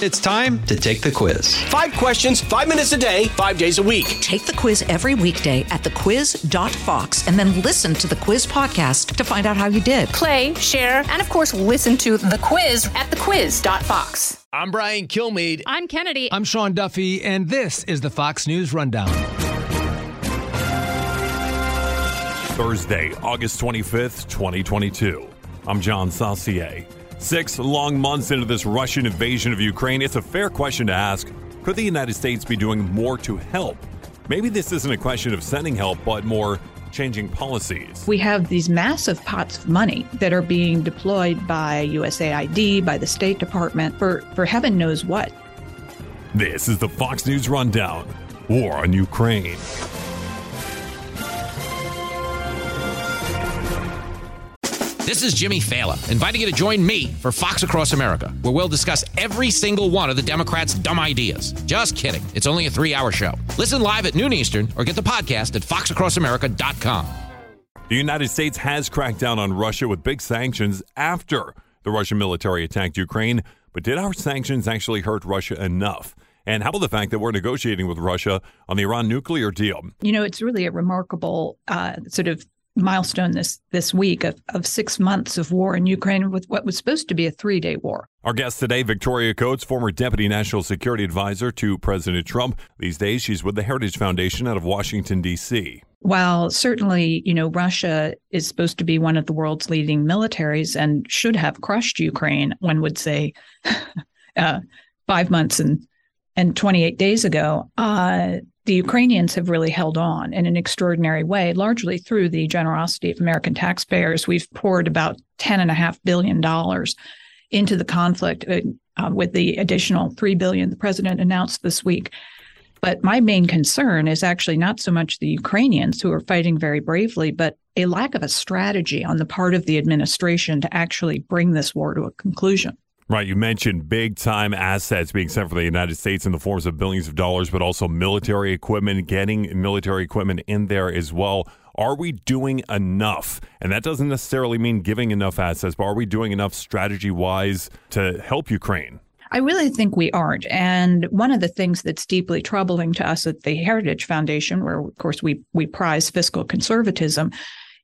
It's time to take the quiz. Five questions, five minutes a day, five days a week. Take the quiz every weekday at thequiz.fox and then listen to the quiz podcast to find out how you did. Play, share, and of course, listen to the quiz at thequiz.fox. I'm Brian Kilmeade. I'm Kennedy. I'm Sean Duffy, and this is the Fox News Rundown. Thursday, August 25th, 2022. I'm John Saucier. Six long months into this Russian invasion of Ukraine, it's a fair question to ask could the United States be doing more to help? Maybe this isn't a question of sending help, but more changing policies. We have these massive pots of money that are being deployed by USAID, by the State Department, for, for heaven knows what. This is the Fox News Rundown War on Ukraine. This is Jimmy Failla, inviting you to join me for Fox Across America, where we'll discuss every single one of the Democrats' dumb ideas. Just kidding. It's only a three hour show. Listen live at noon Eastern or get the podcast at foxacrossamerica.com. The United States has cracked down on Russia with big sanctions after the Russian military attacked Ukraine. But did our sanctions actually hurt Russia enough? And how about the fact that we're negotiating with Russia on the Iran nuclear deal? You know, it's really a remarkable uh, sort of milestone this this week of, of six months of war in Ukraine with what was supposed to be a three day war. Our guest today, Victoria Coates, former Deputy National Security Advisor to President Trump. These days, she's with the Heritage Foundation out of Washington, D.C. While certainly, you know, Russia is supposed to be one of the world's leading militaries and should have crushed Ukraine, one would say, uh, five months and and 28 days ago, uh, the Ukrainians have really held on in an extraordinary way, largely through the generosity of American taxpayers. We've poured about $10.5 billion into the conflict uh, uh, with the additional 3 billion the president announced this week. But my main concern is actually not so much the Ukrainians who are fighting very bravely, but a lack of a strategy on the part of the administration to actually bring this war to a conclusion. Right. You mentioned big time assets being sent from the United States in the forms of billions of dollars, but also military equipment, getting military equipment in there as well. Are we doing enough? And that doesn't necessarily mean giving enough assets, but are we doing enough strategy wise to help Ukraine? I really think we aren't. And one of the things that's deeply troubling to us at the Heritage Foundation, where of course we we prize fiscal conservatism,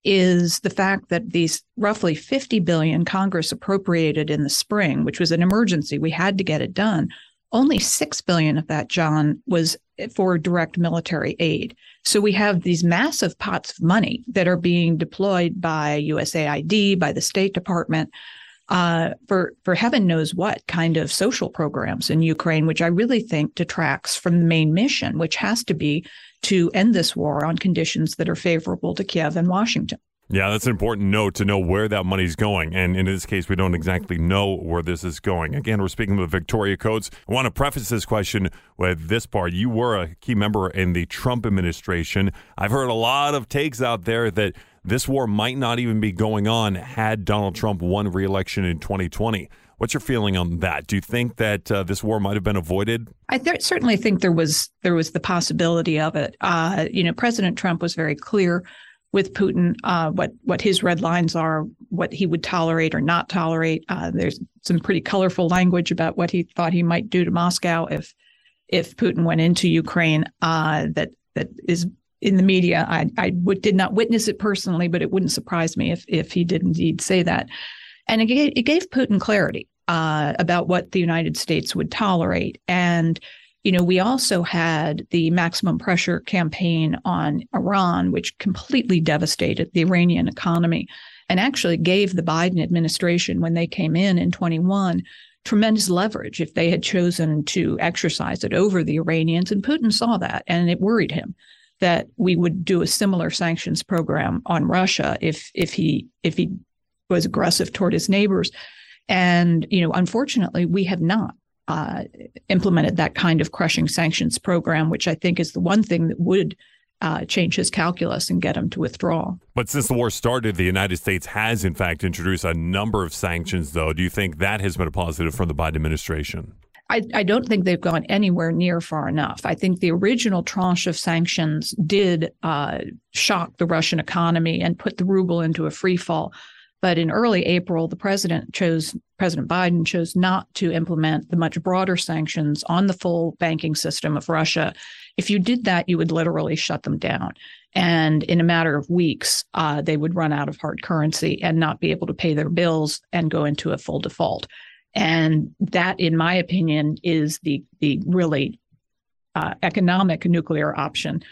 is the fact that these roughly 50 billion Congress appropriated in the spring, which was an emergency, we had to get it done. Only 6 billion of that, John, was for direct military aid. So we have these massive pots of money that are being deployed by USAID, by the State Department, uh, for for heaven knows what kind of social programs in Ukraine, which I really think detracts from the main mission, which has to be to end this war on conditions that are favorable to Kiev and Washington. Yeah, that's an important note to know where that money's going. And in this case, we don't exactly know where this is going. Again, we're speaking with Victoria Coates. I want to preface this question with this part. You were a key member in the Trump administration. I've heard a lot of takes out there that this war might not even be going on had Donald Trump won re-election in 2020. What's your feeling on that? Do you think that uh, this war might have been avoided? I th- certainly think there was there was the possibility of it. Uh, you know, President Trump was very clear with Putin uh, what what his red lines are, what he would tolerate or not tolerate. Uh, there's some pretty colorful language about what he thought he might do to Moscow if if Putin went into Ukraine. Uh, that that is in the media. I, I w- did not witness it personally, but it wouldn't surprise me if if he did indeed say that. And it gave, it gave Putin clarity uh, about what the United States would tolerate. And you know, we also had the maximum pressure campaign on Iran, which completely devastated the Iranian economy and actually gave the Biden administration, when they came in in 21, tremendous leverage if they had chosen to exercise it over the Iranians. And Putin saw that and it worried him that we would do a similar sanctions program on Russia if if he if he was aggressive toward his neighbors. And you know, unfortunately, we have not uh, implemented that kind of crushing sanctions program, which I think is the one thing that would uh, change his calculus and get him to withdraw. But since the war started, the United States has, in fact, introduced a number of sanctions, though. Do you think that has been a positive from the Biden administration? I, I, don't think they've gone anywhere near far enough. I think the original tranche of sanctions did uh, shock the Russian economy and put the ruble into a free fall. But in early April, the president chose, President Biden chose not to implement the much broader sanctions on the full banking system of Russia. If you did that, you would literally shut them down. And in a matter of weeks, uh, they would run out of hard currency and not be able to pay their bills and go into a full default. And that, in my opinion, is the the really uh, economic nuclear option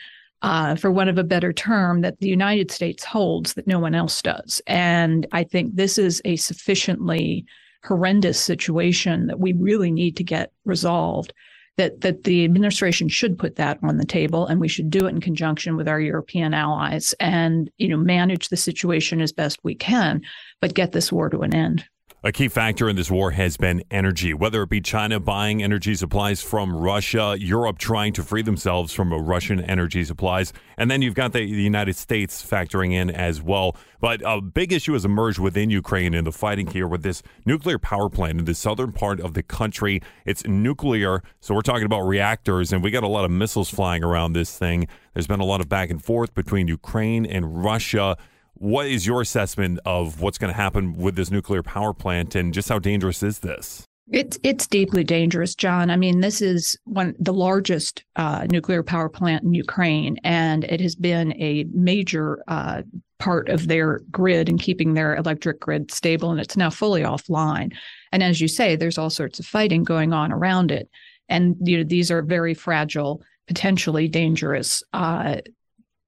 uh, for want of a better term, that the United States holds that no one else does. And I think this is a sufficiently horrendous situation that we really need to get resolved. That that the administration should put that on the table, and we should do it in conjunction with our European allies, and you know manage the situation as best we can, but get this war to an end. A key factor in this war has been energy, whether it be China buying energy supplies from Russia, Europe trying to free themselves from Russian energy supplies, and then you've got the, the, United States factoring in as well. But a big issue has emerged within Ukraine in the fighting here with this nuclear power plant in the southern part of the country. It's nuclear, so we're talking about reactors, and we got a lot of missiles flying around this thing. There's been a lot of back and forth between Ukraine and Russia. What is your assessment of what's going to happen with this nuclear power plant and just how dangerous is this? It's it's deeply dangerous, John. I mean, this is one the largest uh, nuclear power plant in Ukraine, and it has been a major uh, part of their grid and keeping their electric grid stable. And it's now fully offline. And as you say, there's all sorts of fighting going on around it, and you know these are very fragile, potentially dangerous uh,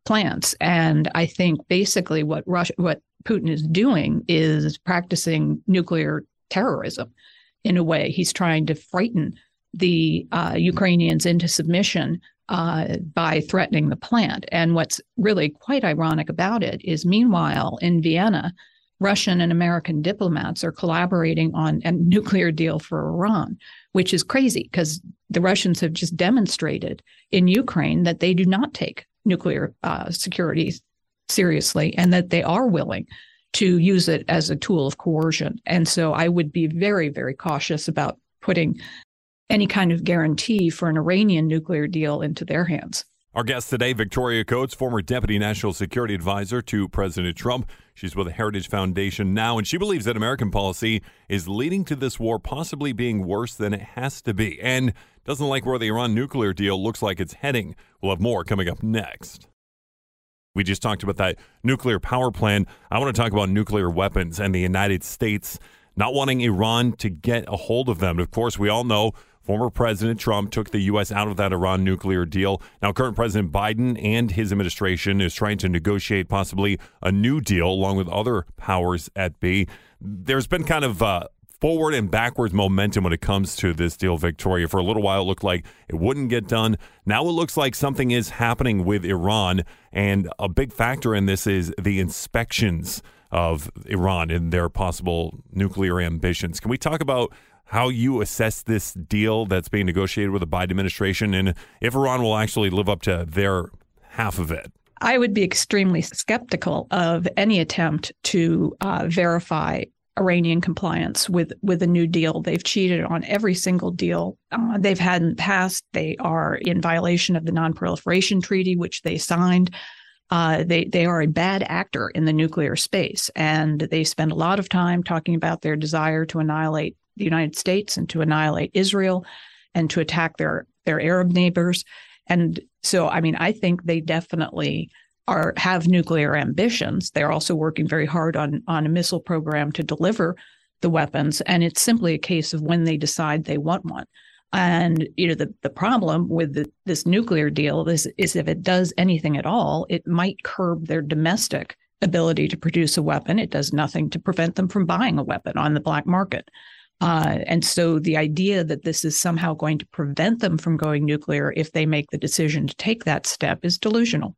plants. And I think basically what Russia, what Putin is doing is practicing nuclear terrorism in a way. He's trying to frighten the uh, Ukrainians into submission uh, by threatening the plant. And what's really quite ironic about it is, meanwhile, in Vienna, Russian and American diplomats are collaborating on a nuclear deal for Iran, which is crazy because the Russians have just demonstrated in Ukraine that they do not take nuclear uh, security seriously and that they are willing to use it as a tool of coercion. And so I would be very, very cautious about putting any kind of guarantee for an Iranian nuclear deal into their hands. Our guest today, Victoria Coates, former Deputy National Security Advisor to President Trump. She's with the Heritage Foundation now, and she believes that American policy is leading to this war possibly being worse than it has to be, and doesn't like where the Iran nuclear deal looks like it's heading. We'll have more coming up next. We just talked about that nuclear power plant. I want to talk about nuclear weapons and the United States not wanting Iran to get a hold of them. Of course, we all know former President Trump took the U.S. out of that Iran nuclear deal. Now, current President Biden and his administration is trying to negotiate possibly a new deal along with other powers at B. There's been kind of uh, forward and backwards momentum when it comes to this deal, Victoria. For a little while, it looked like it wouldn't get done. Now it looks like something is happening with Iran. And a big factor in this is the inspections of Iran and their possible nuclear ambitions. Can we talk about how you assess this deal that's being negotiated with the Biden administration and if Iran will actually live up to their half of it? I would be extremely skeptical of any attempt to uh, verify Iranian compliance with with the New Deal. They've cheated on every single deal uh, they've had in the past. They are in violation of the Non-Proliferation Treaty, which they signed. Uh, they they are a bad actor in the nuclear space, and they spend a lot of time talking about their desire to annihilate the United States and to annihilate Israel, and to attack their their Arab neighbors. And so, I mean, I think they definitely are have nuclear ambitions. They're also working very hard on on a missile program to deliver the weapons, and it's simply a case of when they decide they want one. And you know the the problem with the, this nuclear deal is is if it does anything at all, it might curb their domestic ability to produce a weapon. It does nothing to prevent them from buying a weapon on the black market. Uh, and so the idea that this is somehow going to prevent them from going nuclear if they make the decision to take that step is delusional.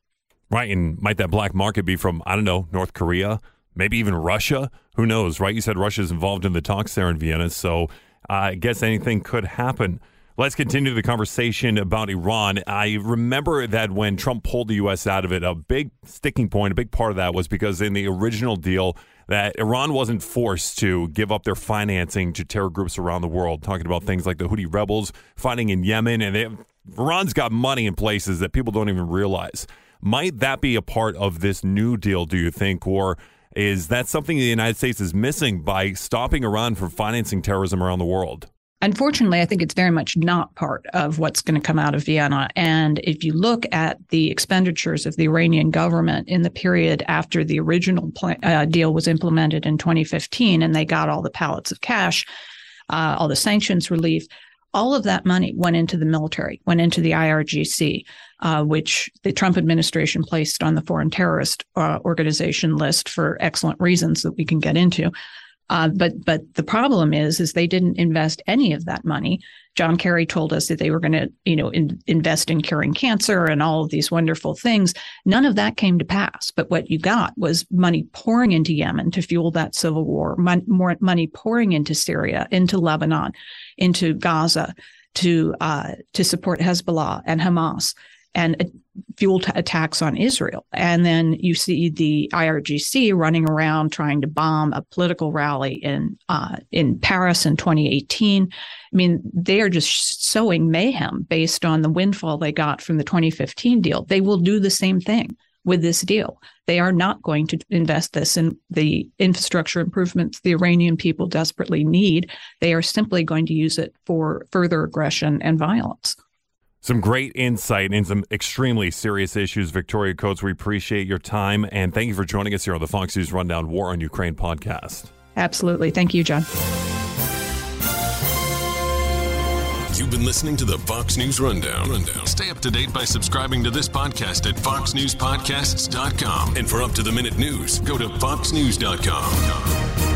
Right. And might that black market be from, I don't know, North Korea, maybe even Russia? Who knows, right? You said Russia's involved in the talks there in Vienna. So I guess anything could happen. Let's continue the conversation about Iran. I remember that when Trump pulled the U.S. out of it, a big sticking point, a big part of that was because in the original deal, that Iran wasn't forced to give up their financing to terror groups around the world, talking about things like the Houthi rebels fighting in Yemen. And they, Iran's got money in places that people don't even realize. Might that be a part of this new deal, do you think? Or Is that something the United States is missing by stopping Iran from financing terrorism around the world? Unfortunately, I think it's very much not part of what's going to come out of Vienna. And if you look at the expenditures of the Iranian government in the period after the original plan, uh, deal was implemented in 2015 and they got all the pallets of cash, uh, all the sanctions relief, all of that money went into the military, went into the IRGC, uh, which the Trump administration placed on the foreign terrorist uh, organization list for excellent reasons that we can get into. Uh, but but the problem is is they didn't invest any of that money. John Kerry told us that they were going to you know in, invest in curing cancer and all of these wonderful things. None of that came to pass. But what you got was money pouring into Yemen to fuel that civil war, mon- more money pouring into Syria, into Lebanon, into Gaza to uh, to support Hezbollah and Hamas and fuel attacks on Israel. And then you see the IRGC running around trying to bomb a political rally in uh, in Paris in 2018. I mean, they are just sowing mayhem based on the windfall they got from the 2015 deal. They will do the same thing with this deal. They are not going to invest this in the infrastructure improvements the Iranian people desperately need. They are simply going to use it for further aggression and violence. Some great insight in some extremely serious issues. Victoria Coates, we appreciate your time and thank you for joining us here on the Fox News Rundown War on Ukraine podcast. Absolutely. Thank you, John. You've been listening to the Fox News Rundown. Rundown. Stay up to date by subscribing to this podcast at foxnewspodcasts.com. And for up to the minute news, go to foxnews.com.